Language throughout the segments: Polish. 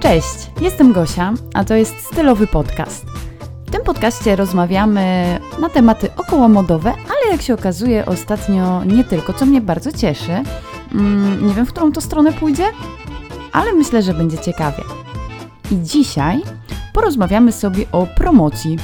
Cześć, jestem Gosia, a to jest stylowy podcast. W tym podcaście rozmawiamy na tematy okołomodowe, ale jak się okazuje ostatnio nie tylko, co mnie bardzo cieszy. Mm, nie wiem, w którą to stronę pójdzie, ale myślę, że będzie ciekawie. I dzisiaj porozmawiamy sobie o promocji.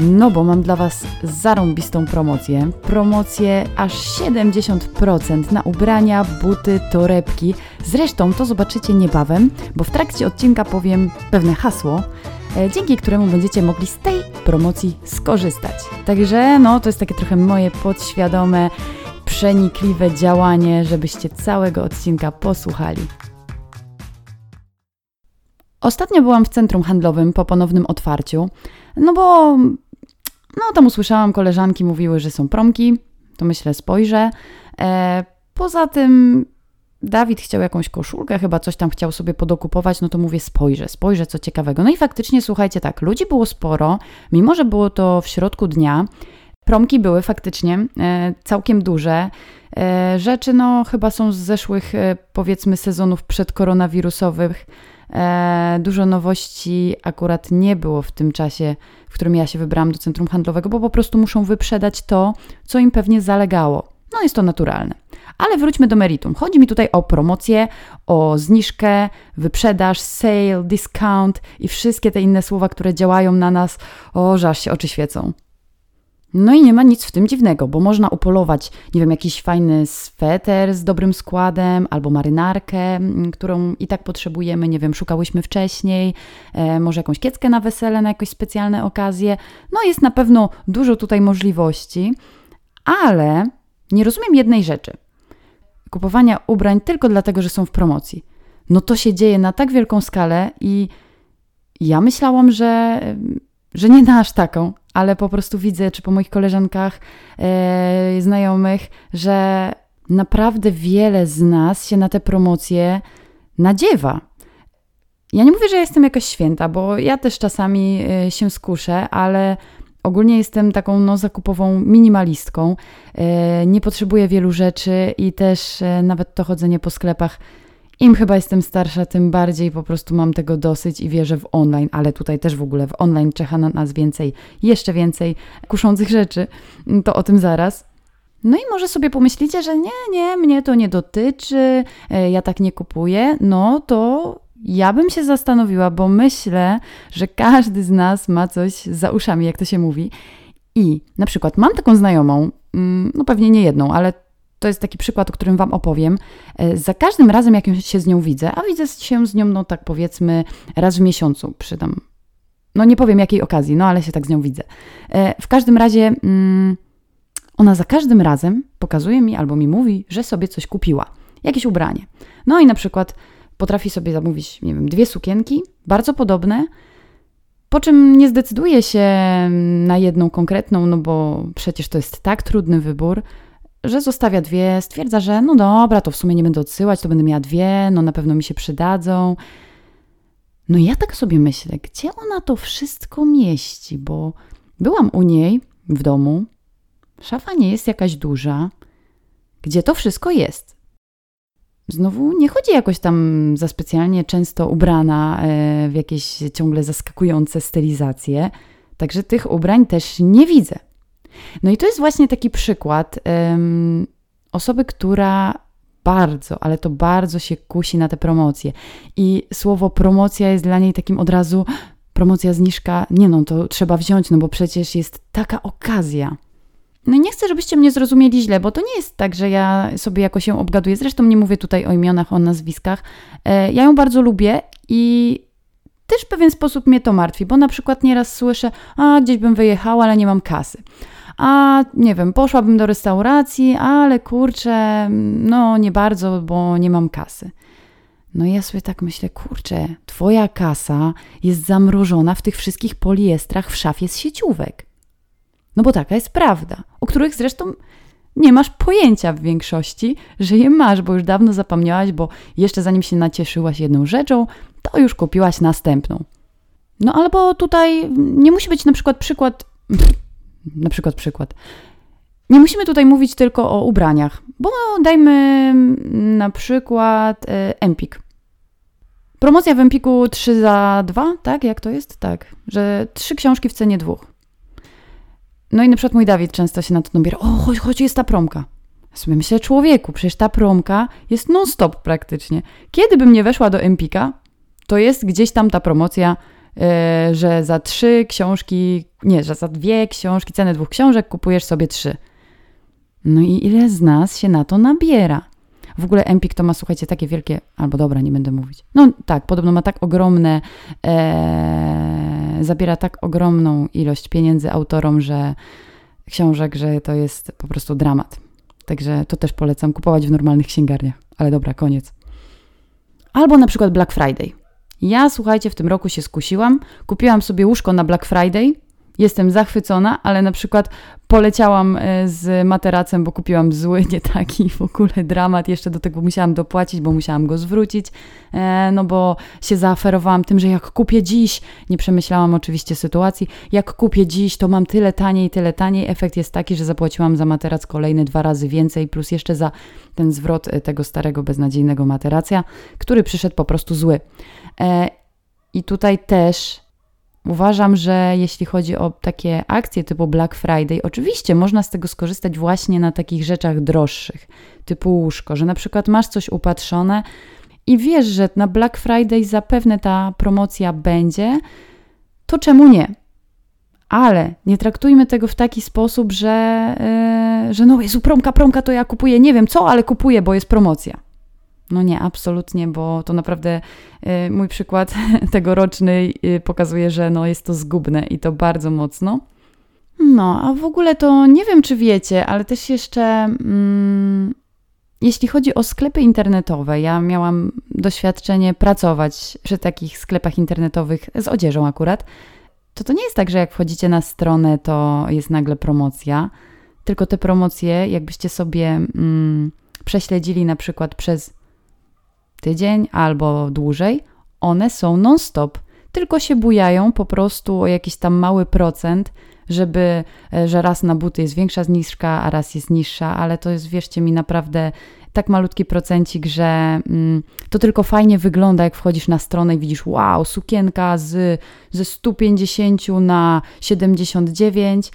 No bo mam dla Was zarąbistą promocję. Promocję aż 70% na ubrania, buty, torebki. Zresztą to zobaczycie niebawem, bo w trakcie odcinka powiem pewne hasło, e, dzięki któremu będziecie mogli z tej promocji skorzystać. Także no, to jest takie trochę moje podświadome, przenikliwe działanie, żebyście całego odcinka posłuchali. Ostatnio byłam w centrum handlowym po ponownym otwarciu, no bo no tam usłyszałam, koleżanki mówiły, że są promki, to myślę spojrzę. E, poza tym Dawid chciał jakąś koszulkę, chyba coś tam chciał sobie podokupować, no to mówię spojrzę, spojrzę co ciekawego. No i faktycznie słuchajcie tak, ludzi było sporo, mimo że było to w środku dnia, promki były faktycznie e, całkiem duże. E, rzeczy no chyba są z zeszłych e, powiedzmy sezonów przedkoronawirusowych. E, dużo nowości akurat nie było w tym czasie, w którym ja się wybrałam do centrum handlowego, bo po prostu muszą wyprzedać to, co im pewnie zalegało. No jest to naturalne. Ale wróćmy do meritum. Chodzi mi tutaj o promocję, o zniżkę, wyprzedaż, sale, discount i wszystkie te inne słowa, które działają na nas. O, że aż się oczy świecą. No i nie ma nic w tym dziwnego, bo można upolować, nie wiem, jakiś fajny sweter z dobrym składem, albo marynarkę, którą i tak potrzebujemy, nie wiem, szukałyśmy wcześniej, e, może jakąś kieckę na wesele, na jakieś specjalne okazje. No jest na pewno dużo tutaj możliwości, ale nie rozumiem jednej rzeczy. Kupowania ubrań tylko dlatego, że są w promocji. No to się dzieje na tak wielką skalę i ja myślałam, że, że nie na aż taką, ale po prostu widzę, czy po moich koleżankach, e, znajomych, że naprawdę wiele z nas się na te promocje nadziewa. Ja nie mówię, że jestem jakaś święta, bo ja też czasami e, się skuszę, ale ogólnie jestem taką no, zakupową minimalistką. E, nie potrzebuję wielu rzeczy i też nawet to chodzenie po sklepach im chyba jestem starsza, tym bardziej po prostu mam tego dosyć i wierzę w online, ale tutaj też w ogóle w online czeka na nas więcej, jeszcze więcej kuszących rzeczy. To o tym zaraz. No i może sobie pomyślicie, że nie, nie, mnie to nie dotyczy, e, ja tak nie kupuję. No to ja bym się zastanowiła, bo myślę, że każdy z nas ma coś za uszami, jak to się mówi. I na przykład mam taką znajomą, mm, no pewnie nie jedną, ale to jest taki przykład, o którym Wam opowiem. E, za każdym razem, jak się z nią widzę, a widzę się z nią, no tak powiedzmy, raz w miesiącu, przydam. No nie powiem jakiej okazji, no ale się tak z nią widzę. E, w każdym razie mm, ona za każdym razem pokazuje mi albo mi mówi, że sobie coś kupiła. Jakieś ubranie. No i na przykład potrafi sobie zamówić, nie wiem, dwie sukienki, bardzo podobne, po czym nie zdecyduje się na jedną konkretną, no bo przecież to jest tak trudny wybór, że zostawia dwie, stwierdza, że no dobra, to w sumie nie będę odsyłać, to będę miała dwie, no na pewno mi się przydadzą. No ja tak sobie myślę, gdzie ona to wszystko mieści, bo byłam u niej w domu, szafa nie jest jakaś duża, gdzie to wszystko jest. Znowu nie chodzi jakoś tam za specjalnie często ubrana e, w jakieś ciągle zaskakujące stylizacje, także tych ubrań też nie widzę. No i to jest właśnie taki przykład um, osoby, która bardzo, ale to bardzo się kusi na te promocje. I słowo promocja jest dla niej takim od razu promocja zniżka. Nie no, to trzeba wziąć, no bo przecież jest taka okazja. No i nie chcę, żebyście mnie zrozumieli źle, bo to nie jest tak, że ja sobie jakoś ją obgaduję. Zresztą nie mówię tutaj o imionach, o nazwiskach. E, ja ją bardzo lubię i też w pewien sposób mnie to martwi, bo na przykład nieraz słyszę, a gdzieś bym wyjechała, ale nie mam kasy a nie wiem, poszłabym do restauracji, ale kurczę, no nie bardzo, bo nie mam kasy. No ja sobie tak myślę, kurczę, twoja kasa jest zamrożona w tych wszystkich poliestrach w szafie z sieciówek. No bo taka jest prawda, o których zresztą nie masz pojęcia w większości, że je masz, bo już dawno zapomniałaś, bo jeszcze zanim się nacieszyłaś jedną rzeczą, to już kupiłaś następną. No albo tutaj nie musi być na przykład przykład na przykład przykład. Nie musimy tutaj mówić tylko o ubraniach, bo dajmy na przykład e, Empik. Promocja w Empiku 3 za 2, tak? Jak to jest? Tak, że trzy książki w cenie dwóch. No i na przykład mój Dawid często się na to nabiera. O, chodź, chodź, jest ta promka. Ja sobie myślę, człowieku, przecież ta promka jest non-stop praktycznie. Kiedy bym nie weszła do Empika, to jest gdzieś tam ta promocja, że za trzy książki, nie, że za dwie książki, cenę dwóch książek kupujesz sobie trzy. No i ile z nas się na to nabiera? W ogóle Empik to ma, słuchajcie, takie wielkie, albo dobra, nie będę mówić. No tak, podobno ma tak ogromne, e, zabiera tak ogromną ilość pieniędzy autorom, że książek, że to jest po prostu dramat. Także to też polecam kupować w normalnych księgarniach. Ale dobra, koniec. Albo na przykład Black Friday. Ja, słuchajcie, w tym roku się skusiłam, kupiłam sobie łóżko na Black Friday. Jestem zachwycona, ale na przykład poleciałam e, z materacem, bo kupiłam zły, nie taki w ogóle dramat. Jeszcze do tego musiałam dopłacić, bo musiałam go zwrócić, e, no bo się zaoferowałam tym, że jak kupię dziś, nie przemyślałam oczywiście sytuacji, jak kupię dziś, to mam tyle taniej, tyle taniej. Efekt jest taki, że zapłaciłam za materac kolejny dwa razy więcej, plus jeszcze za ten zwrot e, tego starego, beznadziejnego materacja, który przyszedł po prostu zły. I tutaj też Uważam, że jeśli chodzi o takie akcje typu Black Friday, oczywiście można z tego skorzystać właśnie na takich rzeczach droższych, typu łóżko, że na przykład masz coś upatrzone i wiesz, że na Black Friday zapewne ta promocja będzie, to czemu nie? Ale nie traktujmy tego w taki sposób, że, yy, że no jest promka, promka, to ja kupuję, nie wiem co, ale kupuję, bo jest promocja. No nie, absolutnie, bo to naprawdę y, mój przykład tegoroczny y, pokazuje, że no jest to zgubne i to bardzo mocno. No, a w ogóle to nie wiem, czy wiecie, ale też jeszcze mm, jeśli chodzi o sklepy internetowe, ja miałam doświadczenie pracować przy takich sklepach internetowych z odzieżą akurat, to to nie jest tak, że jak wchodzicie na stronę, to jest nagle promocja, tylko te promocje, jakbyście sobie mm, prześledzili na przykład przez tydzień albo dłużej, one są non-stop, tylko się bujają po prostu o jakiś tam mały procent, żeby, e, że raz na buty jest większa zniżka, a raz jest niższa, ale to jest, wierzcie mi, naprawdę tak malutki procencik, że mm, to tylko fajnie wygląda, jak wchodzisz na stronę i widzisz, wow, sukienka z, ze 150 na 79,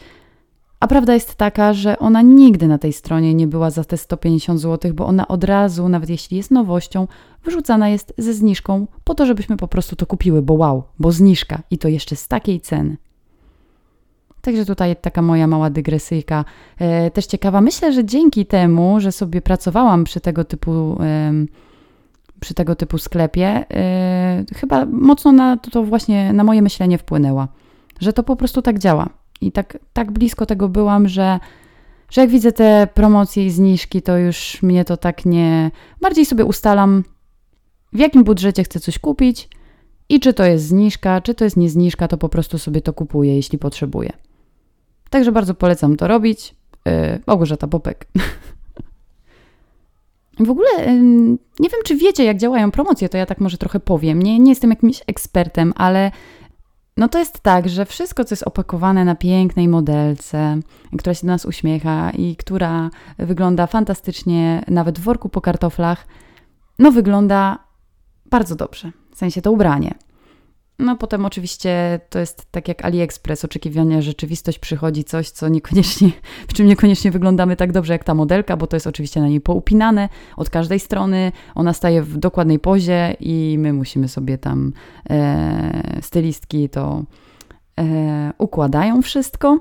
a prawda jest taka, że ona nigdy na tej stronie nie była za te 150 zł, bo ona od razu, nawet jeśli jest nowością, wyrzucana jest ze zniżką, po to, żebyśmy po prostu to kupiły, bo wow, bo zniżka i to jeszcze z takiej ceny. Także tutaj taka moja mała dygresyjka, e, też ciekawa. Myślę, że dzięki temu, że sobie pracowałam przy tego typu, e, przy tego typu sklepie, e, chyba mocno na to, to właśnie na moje myślenie wpłynęła, że to po prostu tak działa. I tak, tak blisko tego byłam, że, że jak widzę te promocje i zniżki, to już mnie to tak nie. Bardziej sobie ustalam, w jakim budżecie chcę coś kupić i czy to jest zniżka, czy to jest niezniżka, to po prostu sobie to kupuję, jeśli potrzebuję. Także bardzo polecam to robić. Yy, Małgorzata Popek. W ogóle nie wiem, czy wiecie, jak działają promocje, to ja tak może trochę powiem. Nie, nie jestem jakimś ekspertem, ale no to jest tak, że wszystko, co jest opakowane na pięknej modelce, która się do nas uśmiecha i która wygląda fantastycznie, nawet w worku po kartoflach, no wygląda bardzo dobrze. W sensie to ubranie. No potem oczywiście to jest tak jak AliExpress, oczekiwania, rzeczywistość przychodzi coś, co niekoniecznie, w czym niekoniecznie wyglądamy tak dobrze jak ta modelka, bo to jest oczywiście na niej poupinane od każdej strony, ona staje w dokładnej pozie i my musimy sobie tam e, stylistki to e, układają wszystko,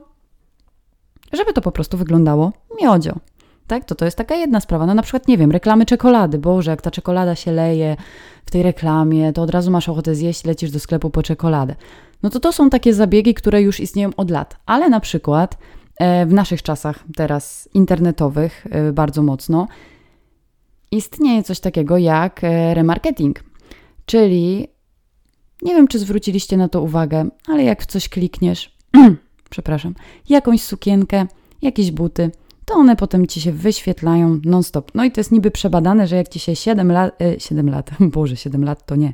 żeby to po prostu wyglądało miodzio. Tak? To to jest taka jedna sprawa. No na przykład, nie wiem, reklamy czekolady. Boże, jak ta czekolada się leje w tej reklamie, to od razu masz ochotę zjeść, lecisz do sklepu po czekoladę. No to to są takie zabiegi, które już istnieją od lat. Ale na przykład e, w naszych czasach teraz internetowych e, bardzo mocno istnieje coś takiego jak e, remarketing. Czyli nie wiem, czy zwróciliście na to uwagę, ale jak w coś klikniesz, przepraszam, jakąś sukienkę, jakieś buty, to one potem ci się wyświetlają non-stop. No i to jest niby przebadane, że jak ci się 7 lat, 7 lat, boże, 7 lat to nie,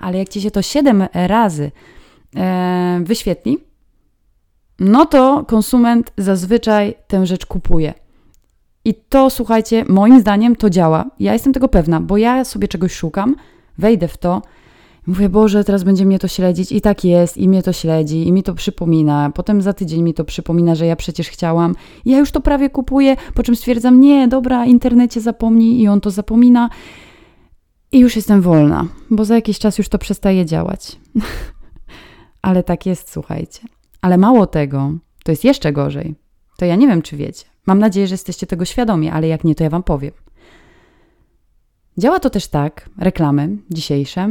ale jak ci się to 7 razy e, wyświetli, no to konsument zazwyczaj tę rzecz kupuje. I to, słuchajcie, moim zdaniem to działa. Ja jestem tego pewna, bo ja sobie czegoś szukam, wejdę w to Mówię, Boże, teraz będzie mnie to śledzić i tak jest, i mnie to śledzi, i mi to przypomina. Potem za tydzień mi to przypomina, że ja przecież chciałam. I ja już to prawie kupuję, po czym stwierdzam, nie, dobra, internecie zapomnij i on to zapomina. I już jestem wolna, bo za jakiś czas już to przestaje działać. Ale tak jest, słuchajcie. Ale mało tego, to jest jeszcze gorzej. To ja nie wiem, czy wiecie. Mam nadzieję, że jesteście tego świadomi, ale jak nie, to ja wam powiem. Działa to też tak, reklamy dzisiejsze,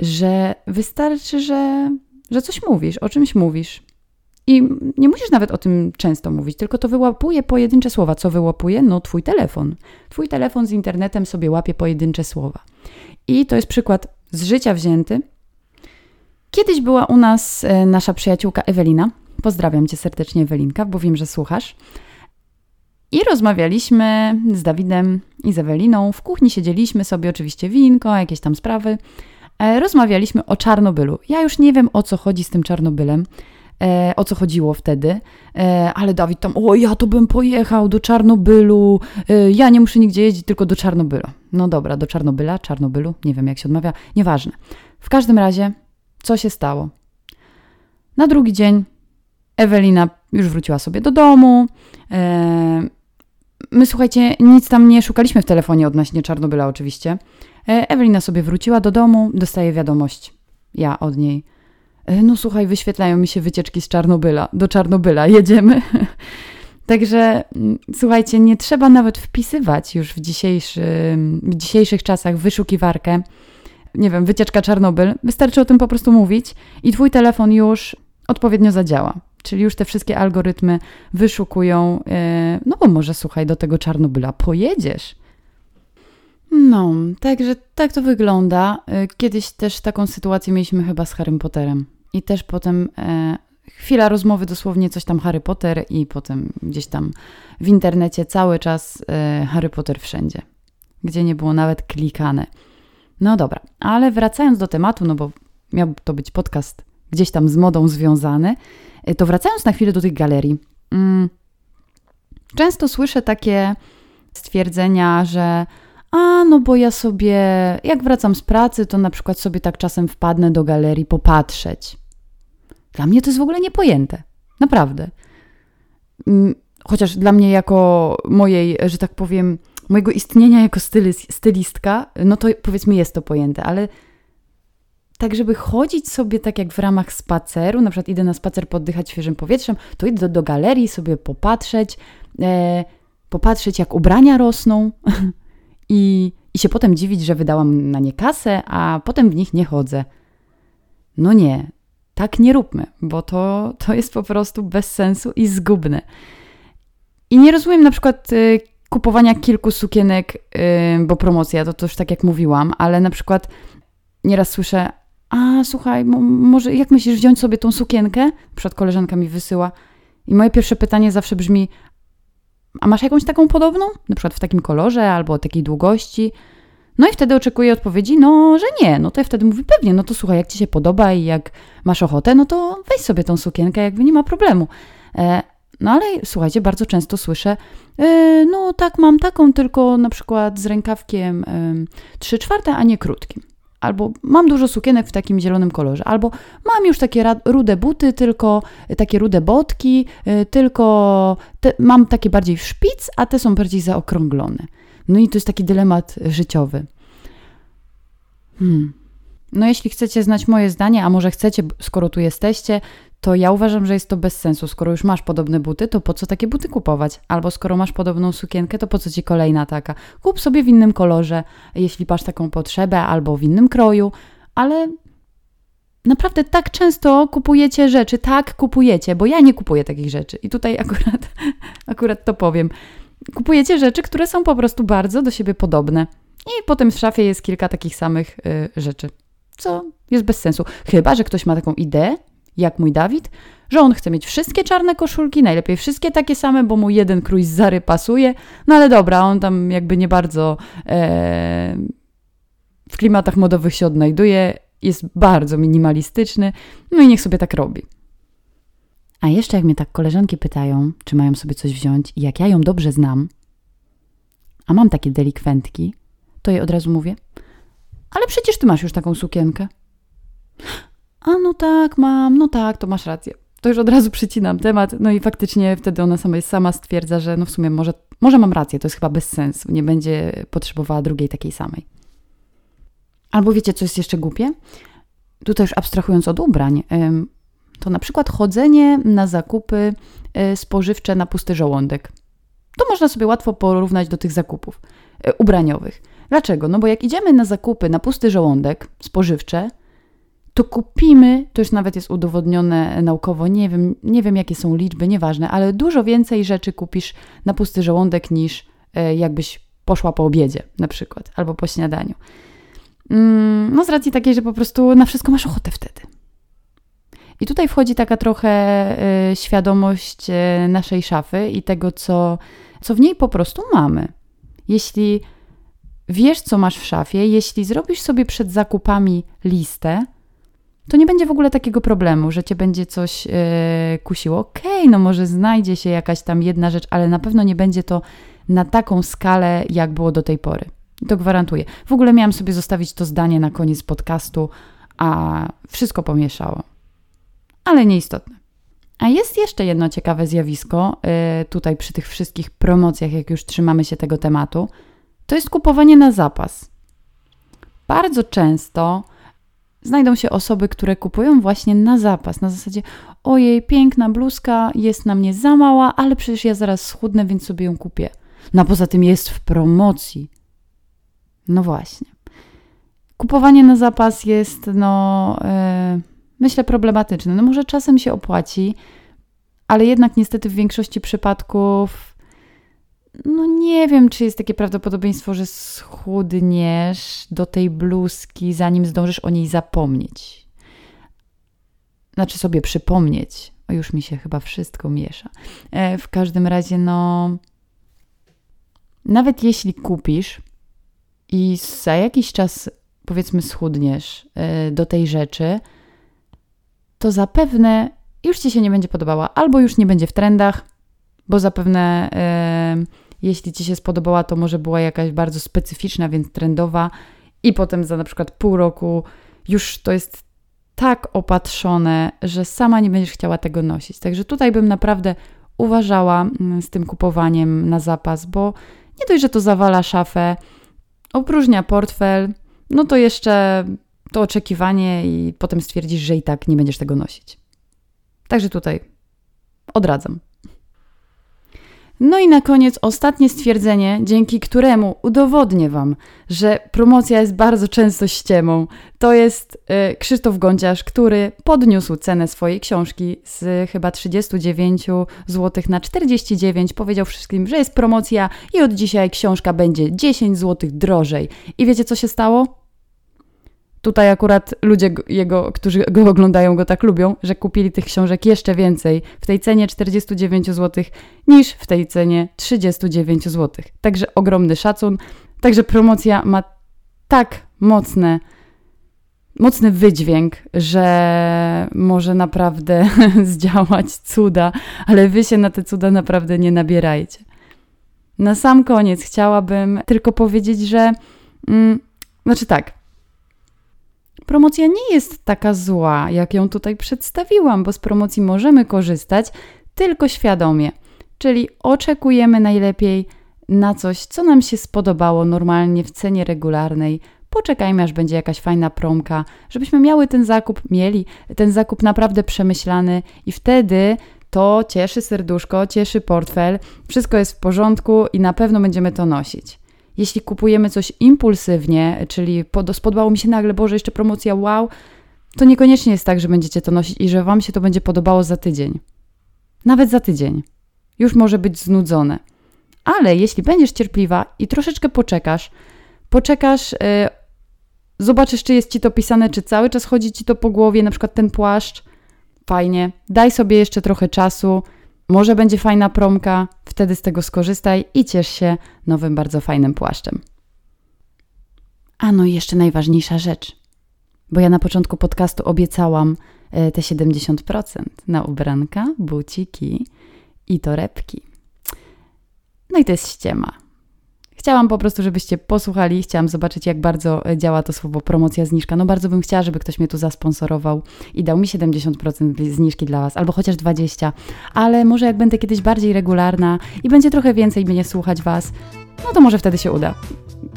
że wystarczy, że, że coś mówisz, o czymś mówisz. I nie musisz nawet o tym często mówić, tylko to wyłapuje pojedyncze słowa. Co wyłapuje? No, twój telefon. Twój telefon z internetem sobie łapie pojedyncze słowa. I to jest przykład z życia wzięty. Kiedyś była u nas e, nasza przyjaciółka Ewelina. Pozdrawiam cię serdecznie, Ewelinka, bo wiem, że słuchasz. I rozmawialiśmy z Dawidem i z Eweliną. W kuchni siedzieliśmy sobie, oczywiście winko, jakieś tam sprawy. E, rozmawialiśmy o Czarnobylu. Ja już nie wiem o co chodzi z tym Czarnobylem, e, o co chodziło wtedy, e, ale Dawid tam, o ja to bym pojechał do Czarnobylu, ja nie muszę nigdzie jeździć, tylko do Czarnobylu. No dobra, do Czarnobyla, Czarnobylu, nie wiem jak się odmawia, nieważne. W każdym razie, co się stało? Na drugi dzień Ewelina już wróciła sobie do domu. My słuchajcie, nic tam nie szukaliśmy w telefonie odnośnie Czarnobyla oczywiście. E, Ewelina sobie wróciła do domu, dostaje wiadomość. Ja od niej. E, no słuchaj, wyświetlają mi się wycieczki z Czarnobyla. Do Czarnobyla jedziemy. Także mm, słuchajcie, nie trzeba nawet wpisywać już w, w dzisiejszych czasach wyszukiewarkę. Nie wiem, wycieczka Czarnobyl. Wystarczy o tym po prostu mówić i twój telefon już odpowiednio zadziała. Czyli już te wszystkie algorytmy wyszukują, e, no bo może słuchaj, do tego Czarnobyla pojedziesz. No, także tak to wygląda. Y, kiedyś też taką sytuację mieliśmy chyba z Harrym Potterem. I też potem e, chwila rozmowy, dosłownie coś tam Harry Potter, i potem gdzieś tam w internecie cały czas e, Harry Potter wszędzie, gdzie nie było nawet klikane. No dobra, ale wracając do tematu, no bo miał to być podcast gdzieś tam z modą związany, e, to wracając na chwilę do tych galerii. Mm, często słyszę takie stwierdzenia, że a no bo ja sobie, jak wracam z pracy, to na przykład sobie tak czasem wpadnę do galerii popatrzeć. Dla mnie to jest w ogóle niepojęte. Naprawdę. Mm, chociaż dla mnie, jako mojej, że tak powiem, mojego istnienia jako stylistka, no to powiedzmy jest to pojęte, ale tak, żeby chodzić sobie tak jak w ramach spaceru, na przykład idę na spacer poddychać świeżym powietrzem, to idę do, do galerii sobie popatrzeć, e, popatrzeć jak ubrania rosną, i, i się potem dziwić, że wydałam na nie kasę, a potem w nich nie chodzę. No nie, tak nie róbmy, bo to, to jest po prostu bez sensu i zgubne. I nie rozumiem na przykład y, kupowania kilku sukienek, y, bo promocja, to, to już tak jak mówiłam, ale na przykład nieraz słyszę, a słuchaj, może jak myślisz wziąć sobie tą sukienkę? Przykład koleżanka mi wysyła i moje pierwsze pytanie zawsze brzmi, a masz jakąś taką podobną? Na przykład w takim kolorze albo takiej długości? No i wtedy oczekuję odpowiedzi, no, że nie. No to ja wtedy mówię, pewnie, no to słuchaj, jak ci się podoba i jak masz ochotę, no to weź sobie tą sukienkę, jakby nie ma problemu. E, no ale słuchajcie, bardzo często słyszę, e, no tak, mam taką, tylko na przykład z rękawkiem 3 czwarte, a nie krótkim albo mam dużo sukienek w takim zielonym kolorze, albo mam już takie rude buty, tylko takie rude botki, y, tylko te, mam takie bardziej w szpic, a te są bardziej zaokrąglone. No i to jest taki dylemat życiowy. Hmm. No jeśli chcecie znać moje zdanie, a może chcecie, skoro tu jesteście, to ja uważam, że jest to bez sensu. Skoro już masz podobne buty, to po co takie buty kupować? Albo skoro masz podobną sukienkę, to po co ci kolejna taka? Kup sobie w innym kolorze, jeśli masz taką potrzebę, albo w innym kroju, ale naprawdę tak często kupujecie rzeczy, tak kupujecie, bo ja nie kupuję takich rzeczy. I tutaj akurat, akurat to powiem. Kupujecie rzeczy, które są po prostu bardzo do siebie podobne. I potem w szafie jest kilka takich samych y, rzeczy, co jest bez sensu. Chyba, że ktoś ma taką ideę, jak mój Dawid, że on chce mieć wszystkie czarne koszulki, najlepiej wszystkie takie same, bo mu jeden krój z Zary pasuje. No ale dobra, on tam jakby nie bardzo e, w klimatach modowych się odnajduje, jest bardzo minimalistyczny, no i niech sobie tak robi. A jeszcze jak mnie tak koleżanki pytają, czy mają sobie coś wziąć i jak ja ją dobrze znam, a mam takie delikwentki, to jej od razu mówię, ale przecież ty masz już taką sukienkę. A no tak, mam, no tak, to masz rację. To już od razu przycinam temat, no i faktycznie wtedy ona sama, sama stwierdza, że no w sumie może, może mam rację, to jest chyba bez sensu, nie będzie potrzebowała drugiej takiej samej. Albo wiecie, co jest jeszcze głupie? Tutaj już abstrahując od ubrań, to na przykład chodzenie na zakupy e, spożywcze na pusty żołądek. To można sobie łatwo porównać do tych zakupów e, ubraniowych. Dlaczego? No bo jak idziemy na zakupy na pusty żołądek spożywcze, to kupimy, to już nawet jest udowodnione naukowo, nie wiem, nie wiem jakie są liczby, nieważne, ale dużo więcej rzeczy kupisz na pusty żołądek niż e, jakbyś poszła po obiedzie na przykład, albo po śniadaniu. Mm, no z racji takiej, że po prostu na wszystko masz ochotę wtedy. I tutaj wchodzi taka trochę y, świadomość y, naszej szafy i tego, co, co w niej po prostu mamy. Jeśli wiesz, co masz w szafie, jeśli zrobisz sobie przed zakupami listę, to nie będzie w ogóle takiego problemu, że cię będzie coś yy, kusiło. Okej, okay, no może znajdzie się jakaś tam jedna rzecz, ale na pewno nie będzie to na taką skalę, jak było do tej pory. To gwarantuję. W ogóle miałam sobie zostawić to zdanie na koniec podcastu, a wszystko pomieszało. Ale nieistotne. A jest jeszcze jedno ciekawe zjawisko yy, tutaj przy tych wszystkich promocjach, jak już trzymamy się tego tematu. To jest kupowanie na zapas. Bardzo często znajdą się osoby, które kupują właśnie na zapas, na zasadzie ojej, piękna bluzka jest na mnie za mała, ale przecież ja zaraz schudnę, więc sobie ją kupię. No a poza tym jest w promocji. No właśnie. Kupowanie na zapas jest, no, yy, myślę, problematyczne. No może czasem się opłaci, ale jednak niestety w większości przypadków, no nie wiem, czy jest takie prawdopodobieństwo, że schudniesz do tej bluzki, zanim zdążysz o niej zapomnieć. Znaczy sobie przypomnieć. O, już mi się chyba wszystko miesza. E, w każdym razie, no. Nawet jeśli kupisz, i za jakiś czas, powiedzmy, schudniesz e, do tej rzeczy, to zapewne już ci się nie będzie podobała, albo już nie będzie w trendach, bo zapewne e, jeśli ci się spodobała, to może była jakaś bardzo specyficzna, więc trendowa, i potem za na przykład pół roku już to jest tak opatrzone, że sama nie będziesz chciała tego nosić. Także tutaj bym naprawdę uważała mm, z tym kupowaniem na zapas, bo nie dość, że to zawala szafę, opróżnia portfel, no to jeszcze to oczekiwanie i potem stwierdzisz, że i tak nie będziesz tego nosić. Także tutaj odradzam. No i na koniec ostatnie stwierdzenie, dzięki któremu udowodnię Wam, że promocja jest bardzo często ściemą. To jest y, Krzysztof Gąciarz, który podniósł cenę swojej książki z chyba 39 zł na 49. Powiedział wszystkim, że jest promocja i od dzisiaj książka będzie 10 zł drożej. I wiecie co się stało? Tutaj akurat ludzie jego, którzy go oglądają, go tak lubią, że kupili tych książek jeszcze więcej w tej cenie 49 zł niż w tej cenie 39 zł. Także ogromny szacun. Także promocja ma tak mocne, mocny wydźwięk, że może naprawdę zdziałać cuda, ale wy się na te cuda naprawdę nie nabierajcie. Na sam koniec chciałabym tylko powiedzieć, że. Mm, znaczy tak, promocja nie jest taka zła, jak ją tutaj przedstawiłam, bo z promocji możemy korzystać tylko świadomie. Czyli oczekujemy najlepiej na coś, co nam się spodobało normalnie w cenie regularnej. Poczekajmy, aż będzie jakaś fajna promka, żebyśmy miały ten zakup, mieli ten zakup naprawdę przemyślany i wtedy to cieszy serduszko, cieszy portfel, wszystko jest w porządku i na pewno będziemy to nosić. Jeśli kupujemy coś impulsywnie, czyli spodobało mi się nagle, Boże, jeszcze promocja, wow, to niekoniecznie jest tak, że będziecie to nosić i że Wam się to będzie podobało za tydzień. Nawet za tydzień. Już może być znudzone. Ale jeśli będziesz cierpliwa i troszeczkę poczekasz, poczekasz, yy, zobaczysz, czy jest ci to pisane, czy cały czas chodzi ci to po głowie, na przykład ten płaszcz, fajnie, daj sobie jeszcze trochę czasu, może będzie fajna promka, wtedy z tego skorzystaj i ciesz się nowym, bardzo fajnym płaszczem. A no i jeszcze najważniejsza rzecz, bo ja na początku podcastu obiecałam e, te 70% na ubranka, buciki i torebki. No i to jest ściema. Chciałam po prostu, żebyście posłuchali, chciałam zobaczyć, jak bardzo e, działa to słowo promocja, zniżka. No bardzo bym chciała, żeby ktoś mnie tu zasponsorował i dał mi 70% zniżki dla Was, albo chociaż 20%, ale może jak będę kiedyś bardziej regularna i będzie trochę więcej mnie słuchać Was, no to może wtedy się uda.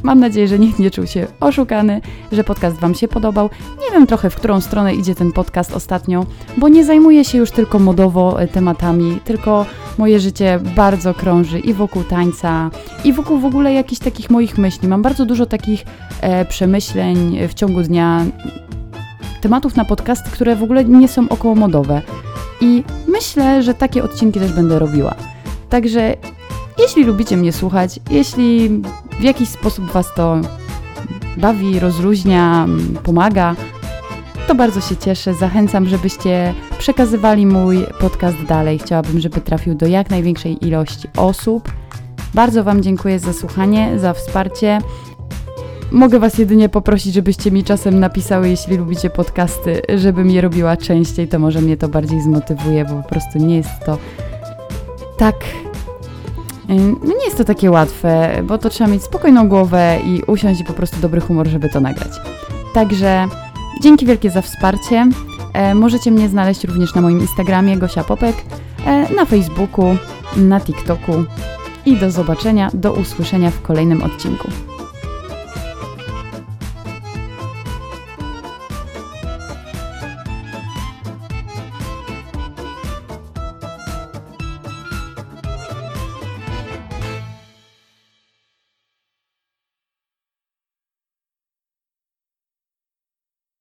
Mam nadzieję, że nikt nie czuł się oszukany, że podcast Wam się podobał. Nie wiem trochę, w którą stronę idzie ten podcast ostatnio, bo nie zajmuję się już tylko modowo e, tematami, tylko moje życie bardzo krąży i wokół tańca, i wokół w ogóle jakichś takich moich myśli. Mam bardzo dużo takich e, przemyśleń w ciągu dnia, tematów na podcast, które w ogóle nie są około modowe. I myślę, że takie odcinki też będę robiła. Także jeśli lubicie mnie słuchać, jeśli w jakiś sposób Was to bawi, rozluźnia, pomaga, to bardzo się cieszę. Zachęcam, żebyście przekazywali mój podcast dalej. Chciałabym, żeby trafił do jak największej ilości osób. Bardzo Wam dziękuję za słuchanie, za wsparcie. Mogę Was jedynie poprosić, żebyście mi czasem napisały, jeśli lubicie podcasty, żebym je robiła częściej, to może mnie to bardziej zmotywuje, bo po prostu nie jest to tak no nie jest to takie łatwe, bo to trzeba mieć spokojną głowę i usiąść i po prostu dobry humor, żeby to nagrać. Także dzięki wielkie za wsparcie. E, możecie mnie znaleźć również na moim Instagramie Gosia Popek, e, na Facebooku, na TikToku i do zobaczenia, do usłyszenia w kolejnym odcinku.